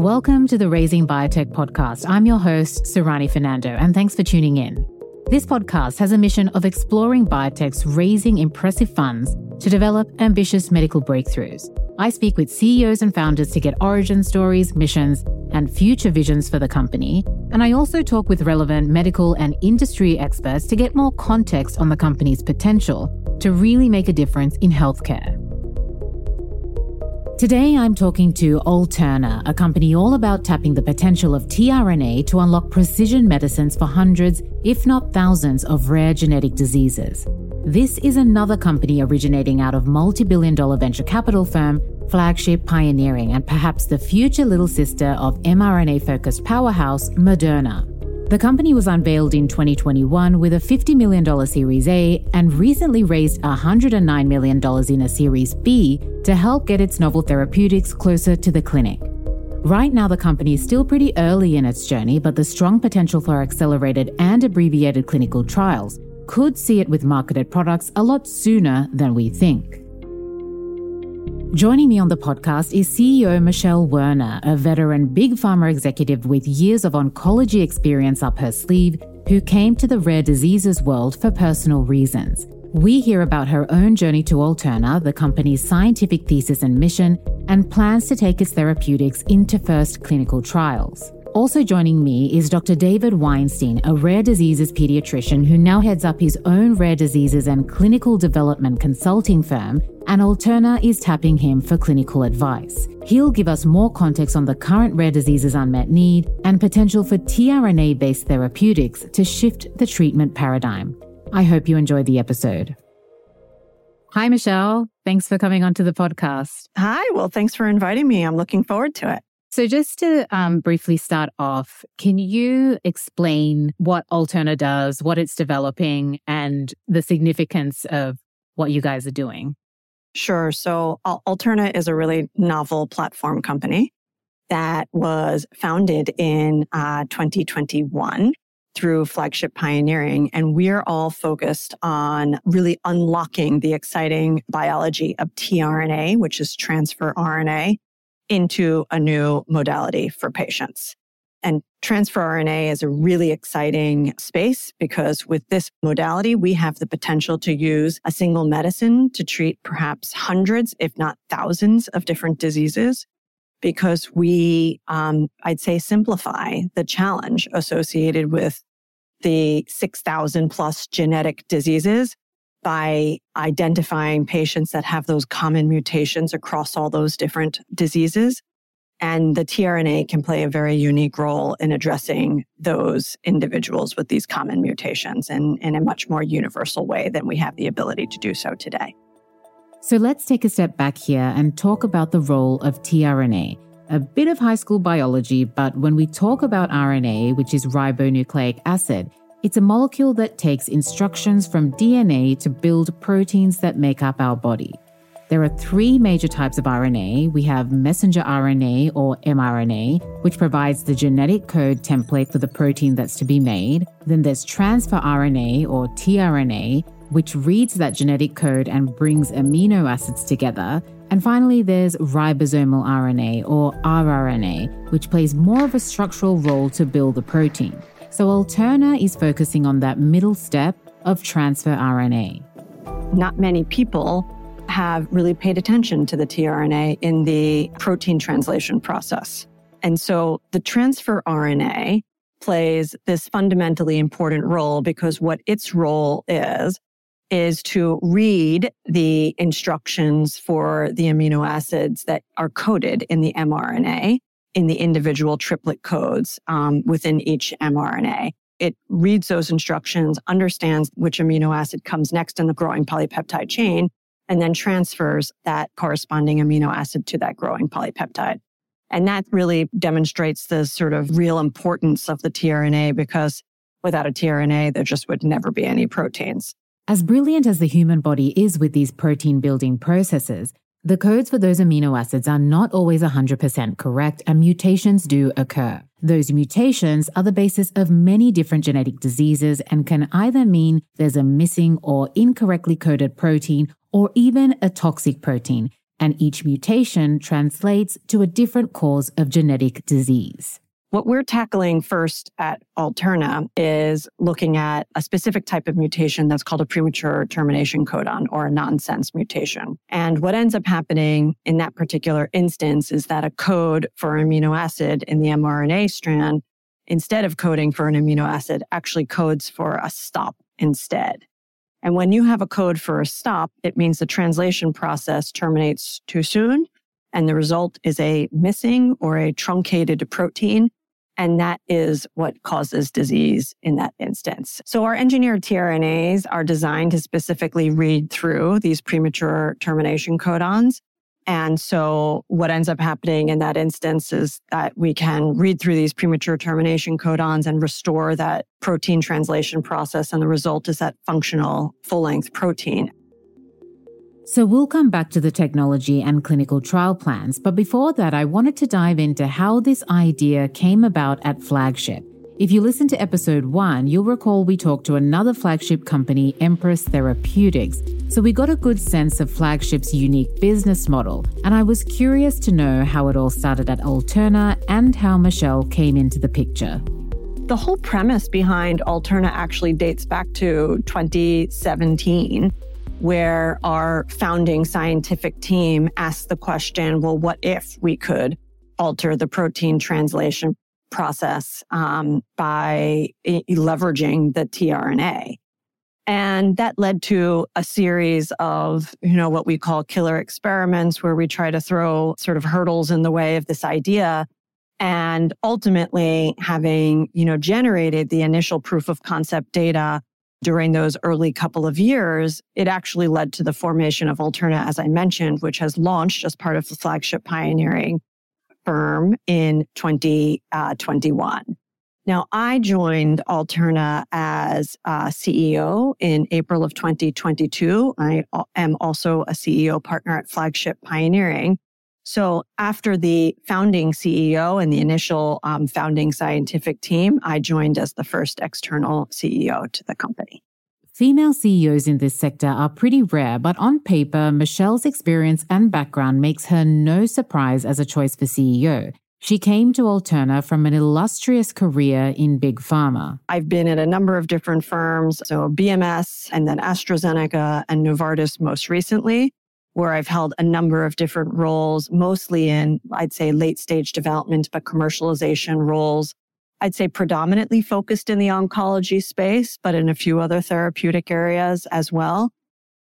Welcome to the Raising Biotech podcast. I'm your host, Surani Fernando, and thanks for tuning in. This podcast has a mission of exploring biotechs raising impressive funds to develop ambitious medical breakthroughs. I speak with CEOs and founders to get origin stories, missions, and future visions for the company. And I also talk with relevant medical and industry experts to get more context on the company's potential to really make a difference in healthcare. Today, I'm talking to Alltrna, a company all about tapping the potential of tRNA to unlock precision medicines for hundreds, if not thousands, of rare genetic diseases. This is another company originating out of multi billion dollar venture capital firm Flagship Pioneering and perhaps the future little sister of mRNA focused powerhouse Moderna. The company was unveiled in 2021 with a $50 million Series A and recently raised $109 million in a Series B to help get its novel therapeutics closer to the clinic. Right now, the company is still pretty early in its journey, but the strong potential for accelerated and abbreviated clinical trials could see it with marketed products a lot sooner than we think. Joining me on the podcast is CEO Michelle Werner, a veteran big pharma executive with years of oncology experience up her sleeve, who came to the rare diseases world for personal reasons. We hear about her own journey to Alltrna, the company's scientific thesis and mission, and plans to take its therapeutics into first clinical trials. Also joining me is Dr. David Weinstein, a rare diseases pediatrician who now heads up his own rare diseases and clinical development consulting firm, and Alltrna is tapping him for clinical advice. He'll give us more context on the current rare diseases unmet need and potential for tRNA based therapeutics to shift the treatment paradigm. I hope you enjoyed the episode. Hi, Michelle. Thanks for coming onto the podcast. Hi. Well, thanks for inviting me. I'm looking forward to it. So, just to um, briefly start off, can you explain what Alltrna does, what it's developing, and the significance of what you guys are doing? Sure. So, Alltrna is a really novel platform company that was founded in uh, 2021 through Flagship Pioneering. And we're all focused on really unlocking the exciting biology of tRNA, which is transfer RNA into a new modality for patients. And transfer RNA is a really exciting space because with this modality, we have the potential to use a single medicine to treat perhaps hundreds, if not thousands, of different diseases. Because we, um, I'd say, simplify the challenge associated with the 6,000 plus genetic diseases by identifying patients that have those common mutations across all those different diseases. And the tRNA can play a very unique role in addressing those individuals with these common mutations in, in a much more universal way than we have the ability to do so today. So let's take a step back here and talk about the role of tRNA. A bit of high school biology, but when we talk about RNA, which is ribonucleic acid, it's a molecule that takes instructions from DNA to build proteins that make up our body. There are three major types of RNA. We have messenger RNA or mRNA, which provides the genetic code template for the protein that's to be made. Then there's transfer RNA or tRNA, which reads that genetic code and brings amino acids together. And finally, there's ribosomal RNA or rRNA, which plays more of a structural role to build the protein. So Alltrna is focusing on that middle step of transfer RNA. Not many people have really paid attention to the tRNA in the protein translation process. And so the transfer RNA plays this fundamentally important role because what its role is, is to read the instructions for the amino acids that are coded in the mRNA in the individual triplet codes um, within each mRNA. It reads those instructions, understands which amino acid comes next in the growing polypeptide chain, and then transfers that corresponding amino acid to that growing polypeptide. And that really demonstrates the sort of real importance of the tRNA because without a tRNA, there just would never be any proteins. As brilliant as the human body is with these protein building processes, the codes for those amino acids are not always 100% correct, and mutations do occur. Those mutations are the basis of many different genetic diseases and can either mean there's a missing or incorrectly coded protein or even a toxic protein. and each mutation translates to a different cause of genetic disease. What we're tackling first at Alterna is looking at a specific type of mutation that's called a premature termination codon or a nonsense mutation. And what ends up happening in that particular instance is that a code for amino acid in the mRNA strand, instead of coding for an amino acid, actually codes for a stop instead. And when you have a code for a stop, it means the translation process terminates too soon. And the result is a missing or a truncated protein. And that is what causes disease in that instance. So our engineered tRNAs are designed to specifically read through these premature termination codons and so what ends up happening in that instance is that we can read through these premature termination codons and restore that protein translation process. And the result is that functional full length protein. So we'll come back to the technology and clinical trial plans. But before that, I wanted to dive into how this idea came about at Flagship. If you listen to episode one, you'll recall we talked to another flagship company, Empress Therapeutics. So we got a good sense of Flagship's unique business model, and I was curious to know how it all started at Alltrna and how Michelle came into the picture. The whole premise behind Alltrna actually dates back to 2017 where our founding scientific team asked the question well, what if we could alter the protein translation process um, by e- leveraging the tRNA. And that led to a series of, you know, what we call killer experiments where we try to throw sort of hurdles in the way of this idea. And ultimately having, you know, generated the initial proof of concept data during those early couple of years, it actually led to the formation of Alltrna, as I mentioned, which has launched as part of the flagship pioneering firm in 2021. Uh, now, I joined Alltrna as CEO in April of 2022. I am also a CEO partner at Flagship Pioneering. So, after the founding CEO and the initial um, founding scientific team, I joined as the first external CEO to the company. Female CEOs in this sector are pretty rare, but on paper, Michelle's experience and background makes her no surprise as a choice for CEO. She came to Alltrna from an illustrious career in Big Pharma. I've been at a number of different firms, so BMS and then AstraZeneca and Novartis most recently, where I've held a number of different roles, mostly in, I'd say, late stage development, but commercialization roles I'd say predominantly focused in the oncology space, but in a few other therapeutic areas as well.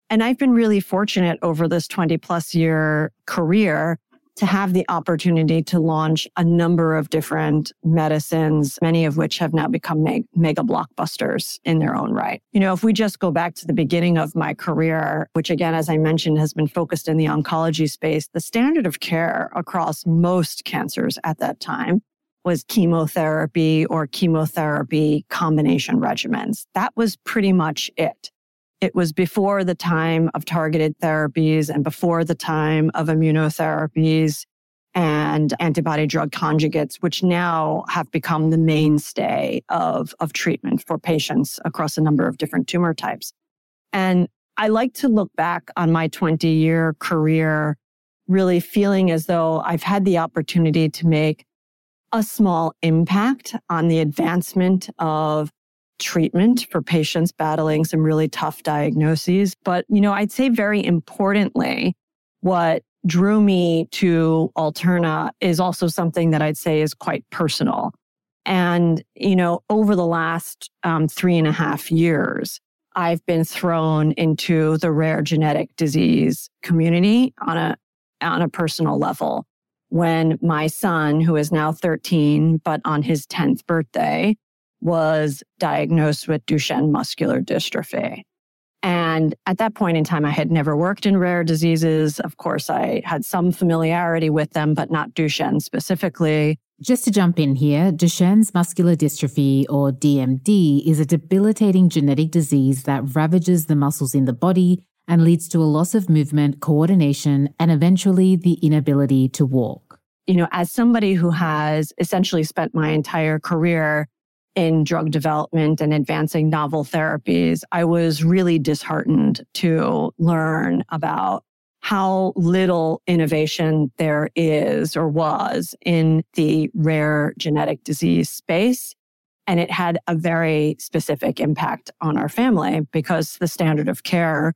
And I've been really fortunate over this 20 plus year career to have the opportunity to launch a number of different medicines, many of which have now become meg- mega blockbusters in their own right. You know, if we just go back to the beginning of my career, which again, as I mentioned, has been focused in the oncology space, the standard of care across most cancers at that time was chemotherapy or chemotherapy combination regimens. That was pretty much it. It was before the time of targeted therapies and before the time of immunotherapies and antibody drug conjugates, which now have become the mainstay of, of treatment for patients across a number of different tumor types. And I like to look back on my 20 year career, really feeling as though I've had the opportunity to make a small impact on the advancement of treatment for patients battling some really tough diagnoses. But, you know, I'd say very importantly, what drew me to Alltrna is also something that I'd say is quite personal. And, you know, over the last um, three and a half years, I've been thrown into the rare genetic disease community on a, on a personal level when my son, who is now 13, but on his 10th birthday, was diagnosed with Duchenne muscular dystrophy. And at that point in time, I had never worked in rare diseases. Of course, I had some familiarity with them, but not Duchenne specifically. Just to jump in here, Duchenne's muscular dystrophy, or DMD, is a debilitating genetic disease that ravages the muscles in the body and leads to a loss of movement, coordination, and eventually the inability to walk. You know, as somebody who has essentially spent my entire career in drug development and advancing novel therapies, I was really disheartened to learn about how little innovation there is or was in the rare genetic disease space. And it had a very specific impact on our family because the standard of care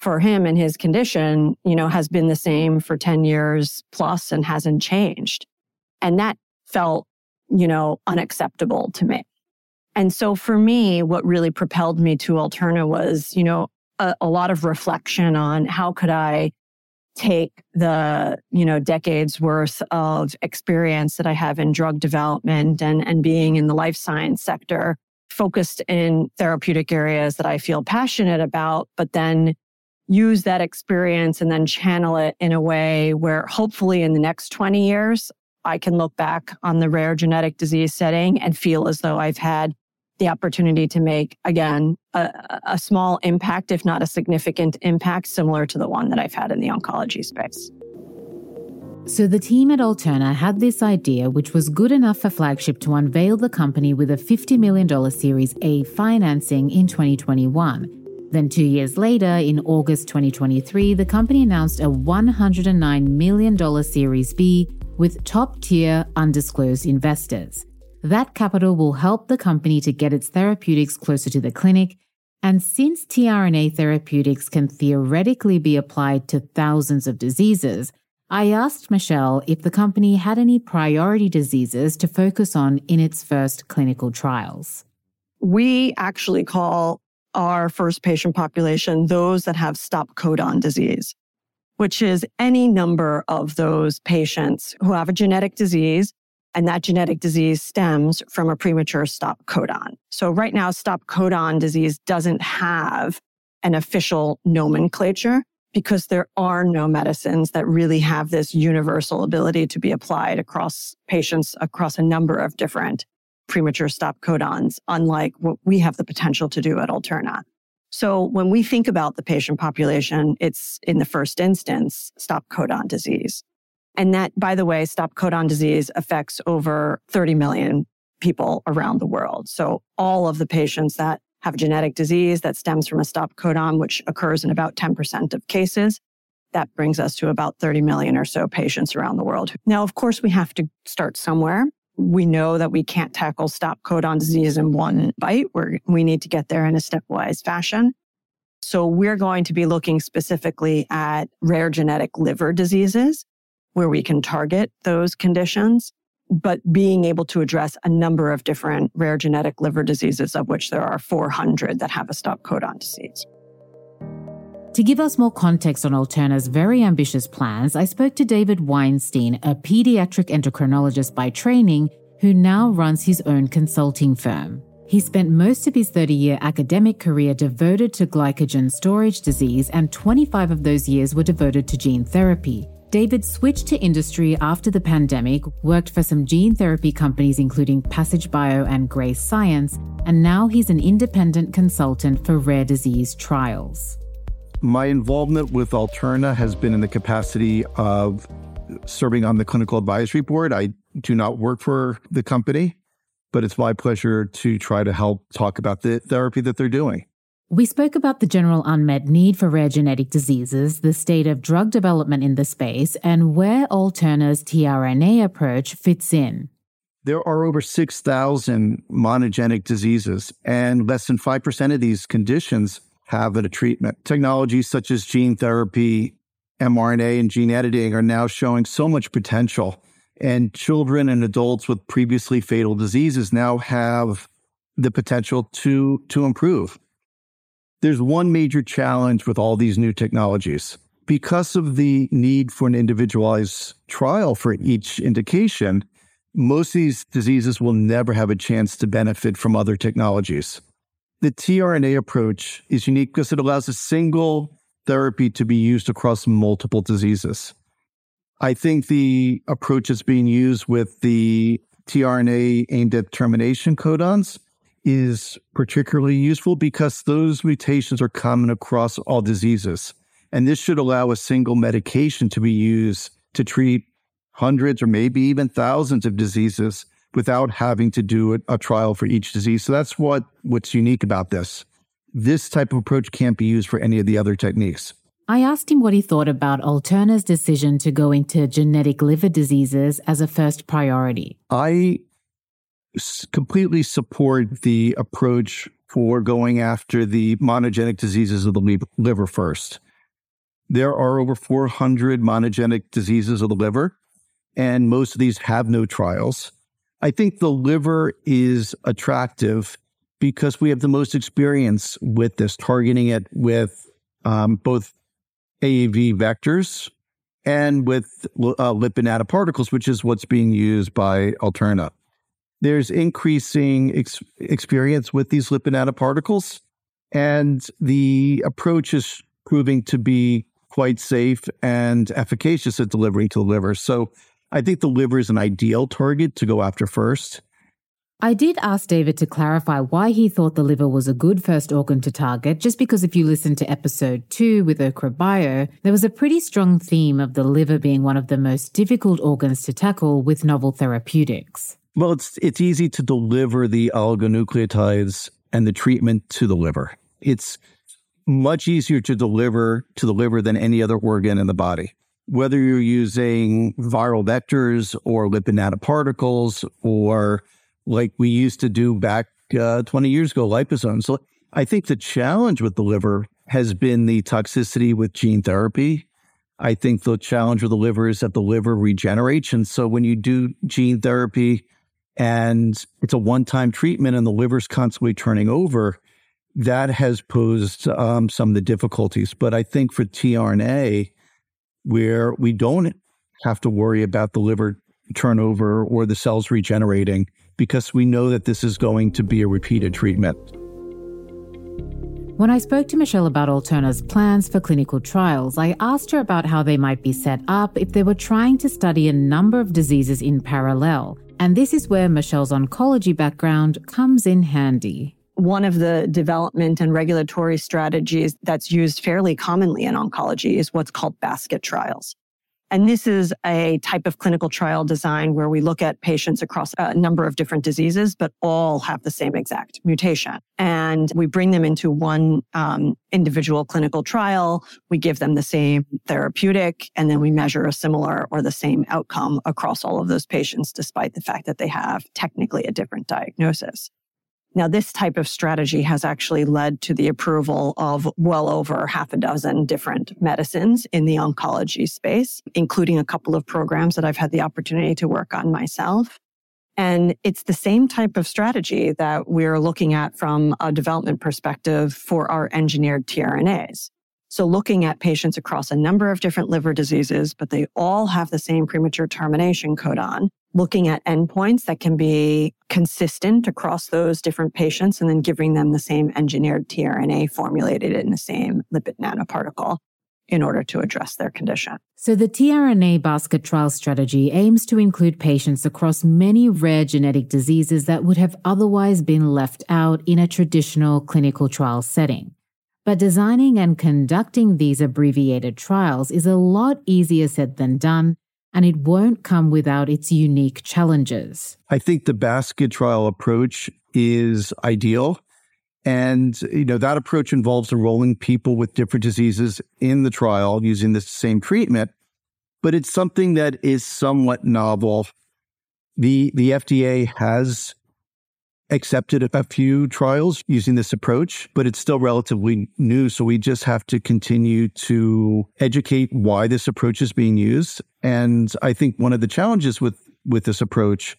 for him and his condition, you know, has been the same for 10 years plus and hasn't changed. And that felt, you know, unacceptable to me. And so for me, what really propelled me to Alltrna was, you know, a, a lot of reflection on how could I take the you know decades worth of experience that i have in drug development and and being in the life science sector focused in therapeutic areas that i feel passionate about but then use that experience and then channel it in a way where hopefully in the next 20 years i can look back on the rare genetic disease setting and feel as though i've had the opportunity to make, again, a, a, small impact, if not a significant impact, similar to the one that I've had in the oncology space. So the team at Alltrna had this idea, which was good enough for Flagship to unveil the company with a $50 million Series A financing in 2021. Then, two years later, in August 2023, the company announced a $109 million Series B with top tier undisclosed investors. That capital will help the company to get its therapeutics closer to the clinic. And since tRNA therapeutics can theoretically be applied to thousands of diseases, I asked Michelle if the company had any priority diseases to focus on in its first clinical trials. We actually call our first patient population those that have stop codon disease, which is any number of those patients who have a genetic disease and that genetic disease stems from a premature stop codon. So right now, stop codon disease doesn't have an official nomenclature because there are no medicines that really have this universal ability to be applied across patients across a number of different premature stop codons, unlike what we have the potential to do at Alltrna. So when we think about the patient population, it's in the first instance, stop codon disease. And that, by the way, stop codon disease affects over 30 million people around the world. So all of the patients that have genetic disease that stems from a stop codon, which occurs in about 10% of cases, that brings us to about 30 million or so patients around the world. Now, of course, we have to start somewhere. We know that we can't tackle stop codon disease in one bite. We're, we need to get there in a stepwise fashion. So we're going to be looking specifically at rare genetic liver diseases where we can target those conditions, but being able to address a number of different rare genetic liver diseases, of which there are 400 that have a stop codon disease. To give us more context on Alltrna's very ambitious plans, I spoke to David Weinstein, a pediatric endocrinologist by training, who now runs his own consulting firm. He spent most of his 30 year academic career devoted to glycogen storage disease, and 25 of those years were devoted to gene therapy. David switched to industry after the pandemic, worked for some gene therapy companies including Passage Bio and Grace Science, and now he's an independent consultant for rare disease trials. My involvement with Alltrna has been in the capacity of serving on the clinical advisory board. I do not work for the company, but it's my pleasure to try to help talk about the therapy that they're doing. We spoke about the general unmet need for rare genetic diseases, the state of drug development in the space, and where Alltrna's tRNA approach fits in. There are over 6,000 monogenic diseases, and less than 5% of these conditions have a treatment. Technologies such as gene therapy, mRNA, and gene editing are now showing so much potential. And children and adults with previously fatal diseases now have the potential to, to improve. There's one major challenge with all these new technologies. Because of the need for an individualized trial for each indication, most of these diseases will never have a chance to benefit from other technologies. The tRNA approach is unique because it allows a single therapy to be used across multiple diseases. I think the approach that's being used with the tRNA aimed at termination codons is particularly useful because those mutations are common across all diseases. And this should allow a single medication to be used to treat hundreds or maybe even thousands of diseases without having to do a, trial for each disease. So that's what what's unique about this. This type of approach can't be used for any of the other techniques. I asked him what he thought about Alltrna's decision to go into genetic liver diseases as a first priority. I completely support the approach for going after the monogenic diseases of the liver first. There are over 400 monogenic diseases of the liver, and most of these have no trials. I think the liver is attractive because we have the most experience with this, targeting it with um, both AAV vectors and with uh, lipid nanoparticles, which is what's being used by Alltrna. There's increasing ex- experience with these lipid nanoparticles, and the approach is proving to be quite safe and efficacious at delivering to the liver. So I think the liver is an ideal target to go after first. I did ask David to clarify why he thought the liver was a good first organ to target, just because if you listen to episode two with Ochre Bio, there was a pretty strong theme of the liver being one of the most difficult organs to tackle with novel therapeutics. Well, it's it's easy to deliver the oligonucleotides and the treatment to the liver. It's much easier to deliver to the liver than any other organ in the body. Whether you're using viral vectors or lipid nanoparticles or like we used to do back uh, 20 years ago, liposomes. So I think the challenge with the liver has been the toxicity with gene therapy. I think the challenge with the liver is that the liver regenerates. And so when you do gene therapy and it's a one time treatment and the liver's constantly turning over, that has posed um, some of the difficulties. But I think for tRNA, where we don't have to worry about the liver turnover or the cells regenerating, because we know that this is going to be a repeated treatment. When I spoke to Michelle about Alltrna's plans for clinical trials, I asked her about how they might be set up if they were trying to study a number of diseases in parallel. And this is where Michelle's oncology background comes in handy. One of the development and regulatory strategies that's used fairly commonly in oncology is what's called basket trials. And this is a type of clinical trial design where we look at patients across a number of different diseases, but all have the same exact mutation. And we bring them into one um, individual clinical trial. We give them the same therapeutic, and then we measure a similar or the same outcome across all of those patients, despite the fact that they have technically a different diagnosis. Now, this type of strategy has actually led to the approval of well over half a dozen different medicines in the oncology space, including a couple of programs that I've had the opportunity to work on myself. And it's the same type of strategy that we're looking at from a development perspective for our engineered tRNAs. So looking at patients across a number of different liver diseases, but they all have the same premature termination codon looking at endpoints that can be consistent across those different patients and then giving them the same engineered tRNA formulated in the same lipid nanoparticle in order to address their condition. So, the tRNA basket trial strategy aims to include patients across many rare genetic diseases that would have otherwise been left out in a traditional clinical trial setting. But designing and conducting these abbreviated trials is a lot easier said than done and it won't come without its unique challenges. I think the basket trial approach is ideal. And, you know, that approach involves enrolling people with different diseases in the trial using the same treatment, but it's something that is somewhat novel. The, the FDA has accepted a few trials using this approach, but it's still relatively new. So we just have to continue to educate why this approach is being used. And I think one of the challenges with, with this approach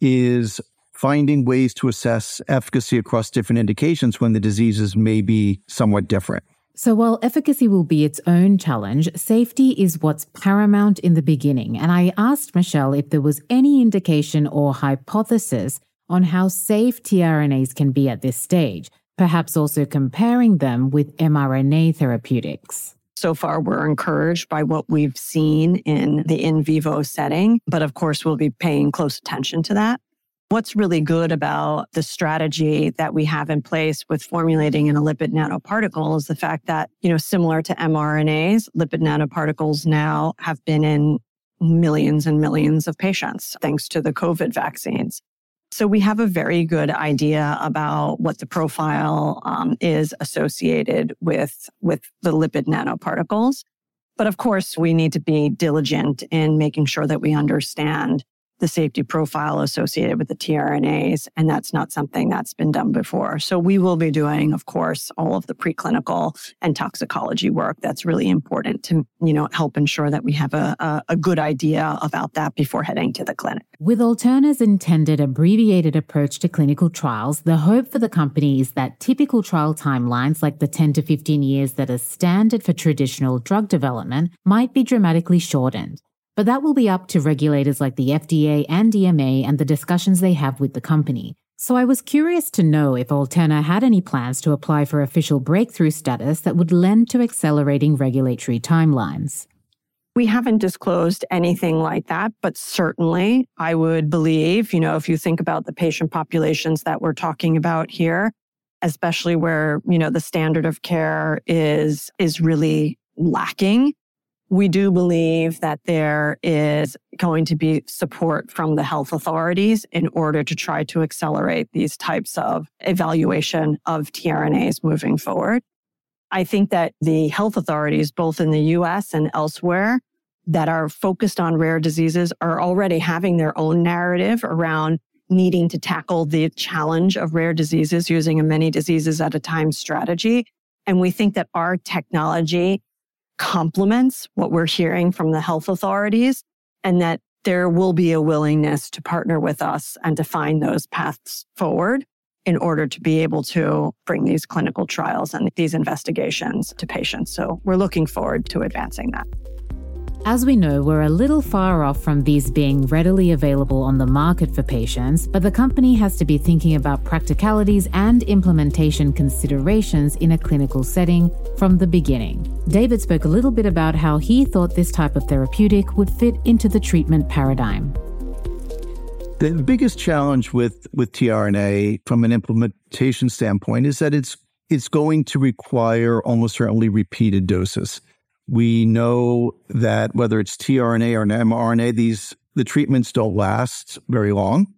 is finding ways to assess efficacy across different indications when the diseases may be somewhat different. So, while efficacy will be its own challenge, safety is what's paramount in the beginning. And I asked Michelle if there was any indication or hypothesis on how safe tRNAs can be at this stage, perhaps also comparing them with mRNA therapeutics. So far, we're encouraged by what we've seen in the in vivo setting, but of course, we'll be paying close attention to that. What's really good about the strategy that we have in place with formulating in a lipid nanoparticle is the fact that, you know, similar to mRNAs, lipid nanoparticles now have been in millions and millions of patients thanks to the COVID vaccines. So we have a very good idea about what the profile um, is associated with, with the lipid nanoparticles. But of course, we need to be diligent in making sure that we understand the safety profile associated with the tRNAs. And that's not something that's been done before. So we will be doing, of course, all of the preclinical and toxicology work that's really important to, you know, help ensure that we have a, a, a good idea about that before heading to the clinic. With Alltrna's intended abbreviated approach to clinical trials, the hope for the company is that typical trial timelines, like the 10 to 15 years that are standard for traditional drug development, might be dramatically shortened. But that will be up to regulators like the FDA and EMA and the discussions they have with the company. So I was curious to know if Alltrna had any plans to apply for official breakthrough status that would lend to accelerating regulatory timelines. We haven't disclosed anything like that, but certainly I would believe, you know, if you think about the patient populations that we're talking about here, especially where, you know, the standard of care is is really lacking we do believe that there is going to be support from the health authorities in order to try to accelerate these types of evaluation of tRNAs moving forward. I think that the health authorities, both in the US and elsewhere, that are focused on rare diseases are already having their own narrative around needing to tackle the challenge of rare diseases using a many diseases at a time strategy. And we think that our technology complements what we're hearing from the health authorities and that there will be a willingness to partner with us and to find those paths forward in order to be able to bring these clinical trials and these investigations to patients. So we're looking forward to advancing that. As we know, we're a little far off from these being readily available on the market for patients, but the company has to be thinking about practicalities and implementation considerations in a clinical setting from the beginning. David spoke a little bit about how he thought this type of therapeutic would fit into the treatment paradigm. The biggest challenge with, with tRNA from an implementation standpoint is that it's it's going to require almost certainly repeated doses. We know that whether it's tRNA or mRNA, these the treatments don't last very long,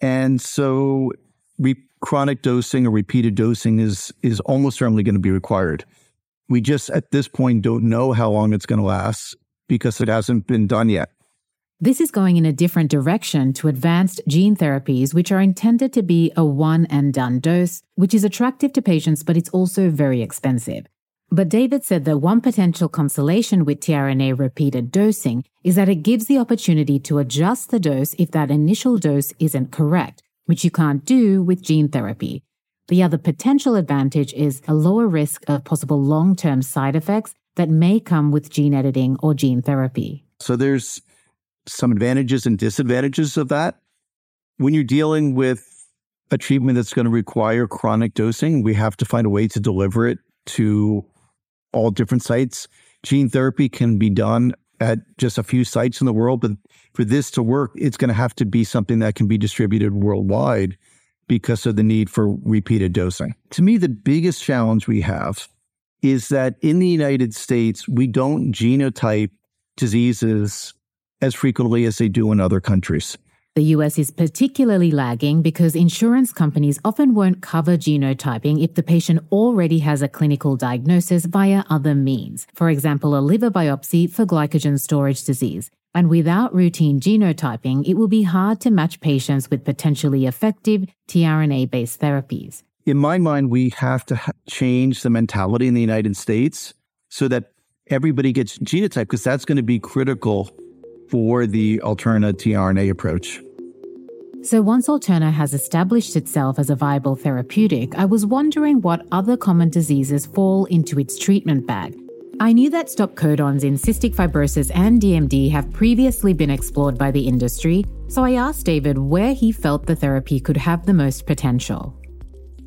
and so re- chronic dosing or repeated dosing is is almost certainly going to be required. We just at this point don't know how long it's going to last because it hasn't been done yet. This is going in a different direction to advanced gene therapies, which are intended to be a one and done dose, which is attractive to patients, but it's also very expensive. But David said that one potential consolation with tRNA repeated dosing is that it gives the opportunity to adjust the dose if that initial dose isn't correct, which you can't do with gene therapy. The other potential advantage is a lower risk of possible long term side effects that may come with gene editing or gene therapy. So there's some advantages and disadvantages of that. When you're dealing with a treatment that's going to require chronic dosing, we have to find a way to deliver it to all different sites. Gene therapy can be done at just a few sites in the world, but for this to work, it's going to have to be something that can be distributed worldwide because of the need for repeated dosing. To me, the biggest challenge we have is that in the United States, we don't genotype diseases as frequently as they do in other countries. The US is particularly lagging because insurance companies often won't cover genotyping if the patient already has a clinical diagnosis via other means, for example, a liver biopsy for glycogen storage disease. And without routine genotyping, it will be hard to match patients with potentially effective tRNA based therapies. In my mind, we have to ha- change the mentality in the United States so that everybody gets genotyped because that's going to be critical for the Alltrna tRNA approach. So, once Alltrna has established itself as a viable therapeutic, I was wondering what other common diseases fall into its treatment bag. I knew that stop codons in cystic fibrosis and DMD have previously been explored by the industry, so I asked David where he felt the therapy could have the most potential.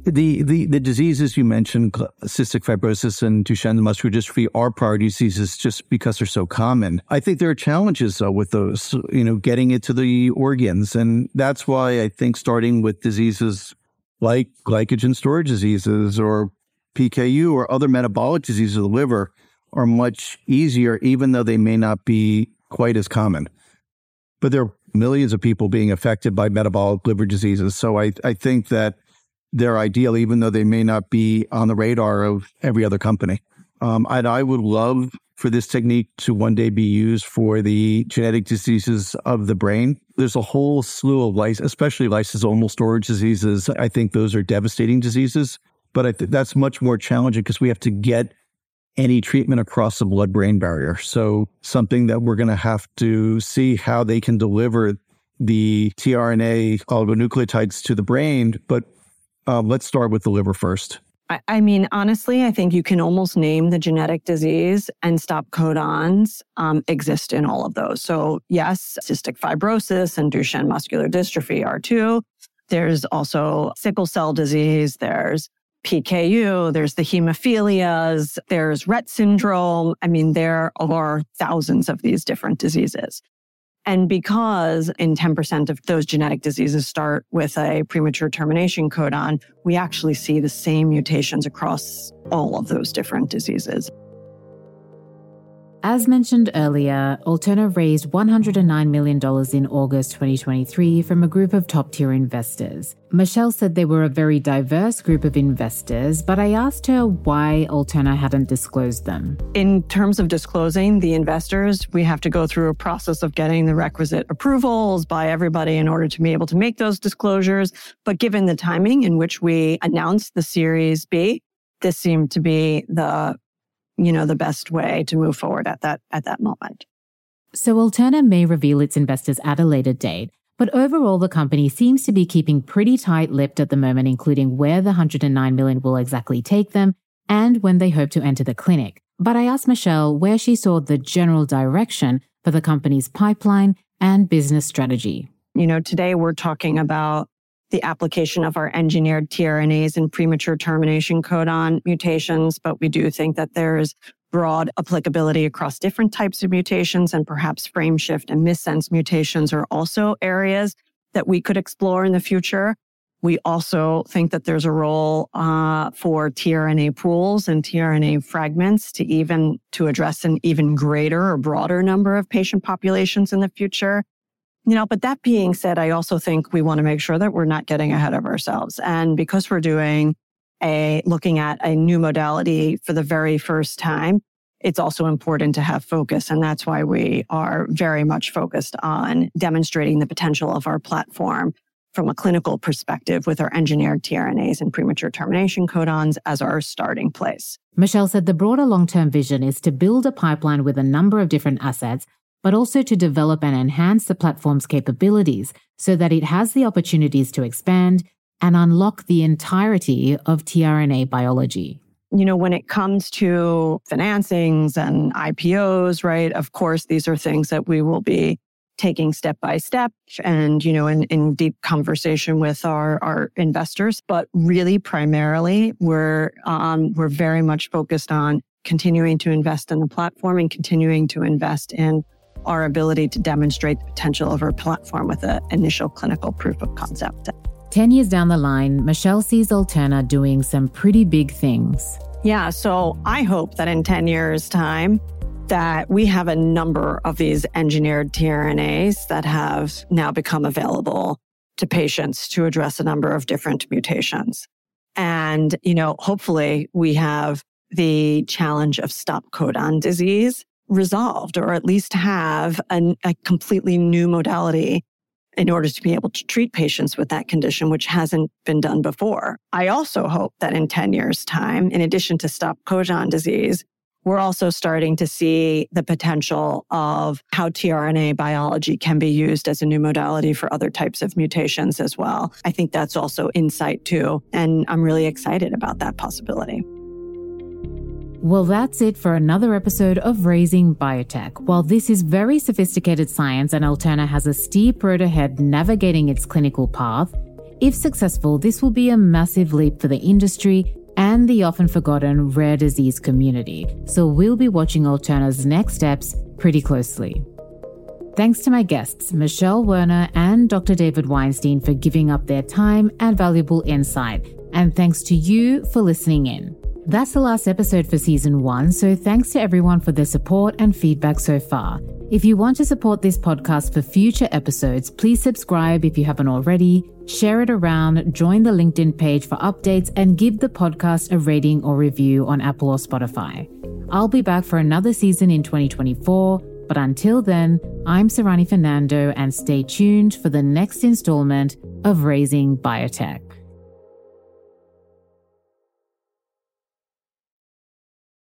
The, the, the diseases you mentioned, cystic fibrosis and Duchenne muscular dystrophy, are priority diseases just because they're so common. I think there are challenges though with those, you know, getting it to the organs. And that's why I think starting with diseases like glycogen storage diseases or PKU or other metabolic diseases of the liver are much easier, even though they may not be quite as common. but there are millions of people being affected by metabolic liver diseases. So I, I think that they're ideal, even though they may not be on the radar of every other company. Um, and I would love for this technique to one day be used for the genetic diseases of the brain. There's a whole slew of lice, especially lysosomal storage diseases. I think those are devastating diseases, but I th- that's much more challenging because we have to get any treatment across the blood brain barrier. So, something that we're going to have to see how they can deliver the tRNA oligonucleotides to the brain. But um, let's start with the liver first. I, I mean, honestly, I think you can almost name the genetic disease and stop codons um, exist in all of those. So, yes, cystic fibrosis and Duchenne muscular dystrophy are two. There's also sickle cell disease. There's PKU, there's the hemophilias, there's Rett syndrome. I mean, there are thousands of these different diseases. And because in 10% of those genetic diseases start with a premature termination codon, we actually see the same mutations across all of those different diseases. As mentioned earlier, Alltrna raised $109 million in August 2023 from a group of top tier investors. Michelle said they were a very diverse group of investors, but I asked her why Alltrna hadn't disclosed them. In terms of disclosing the investors, we have to go through a process of getting the requisite approvals by everybody in order to be able to make those disclosures. But given the timing in which we announced the Series B, this seemed to be the you know, the best way to move forward at that at that moment. So Alltrna may reveal its investors at a later date, but overall the company seems to be keeping pretty tight-lipped at the moment, including where the 109 million will exactly take them and when they hope to enter the clinic. But I asked Michelle where she saw the general direction for the company's pipeline and business strategy. You know, today we're talking about the application of our engineered tRNAs and premature termination codon mutations, but we do think that there's broad applicability across different types of mutations and perhaps frame shift and missense mutations are also areas that we could explore in the future. We also think that there's a role uh, for tRNA pools and tRNA fragments to even to address an even greater or broader number of patient populations in the future. You know, but that being said, I also think we want to make sure that we're not getting ahead of ourselves. And because we're doing a looking at a new modality for the very first time, it's also important to have focus. And that's why we are very much focused on demonstrating the potential of our platform from a clinical perspective with our engineered tRNAs and premature termination codons as our starting place. Michelle said the broader long term vision is to build a pipeline with a number of different assets but also to develop and enhance the platform's capabilities so that it has the opportunities to expand and unlock the entirety of tRNA biology. You know, when it comes to financings and IPOs, right? Of course, these are things that we will be taking step by step and, you know, in, in deep conversation with our, our investors. But really, primarily, we're, um, we're very much focused on continuing to invest in the platform and continuing to invest in our ability to demonstrate the potential of our platform with an initial clinical proof of concept. 10 years down the line, Michelle sees Alltrna doing some pretty big things. Yeah, so I hope that in 10 years' time, that we have a number of these engineered tRNAs that have now become available to patients to address a number of different mutations. And, you know, hopefully we have the challenge of stop codon disease resolved or at least have a, a completely new modality in order to be able to treat patients with that condition, which hasn't been done before. I also hope that in 10 years' time, in addition to stop codon disease, we're also starting to see the potential of how tRNA biology can be used as a new modality for other types of mutations as well. I think that's also insight too. And I'm really excited about that possibility. Well, that's it for another episode of Raising Biotech. While this is very sophisticated science and Alltrna has a steep road ahead navigating its clinical path, if successful, this will be a massive leap for the industry and the often forgotten rare disease community. So we'll be watching Alltrna's next steps pretty closely. Thanks to my guests, Michelle Werner and Dr. David Weinstein, for giving up their time and valuable insight. And thanks to you for listening in. That's the last episode for season one, so thanks to everyone for their support and feedback so far. If you want to support this podcast for future episodes, please subscribe if you haven't already, share it around, join the LinkedIn page for updates, and give the podcast a rating or review on Apple or Spotify. I'll be back for another season in 2024, but until then, I'm Surani Fernando, and stay tuned for the next installment of Raising Biotech.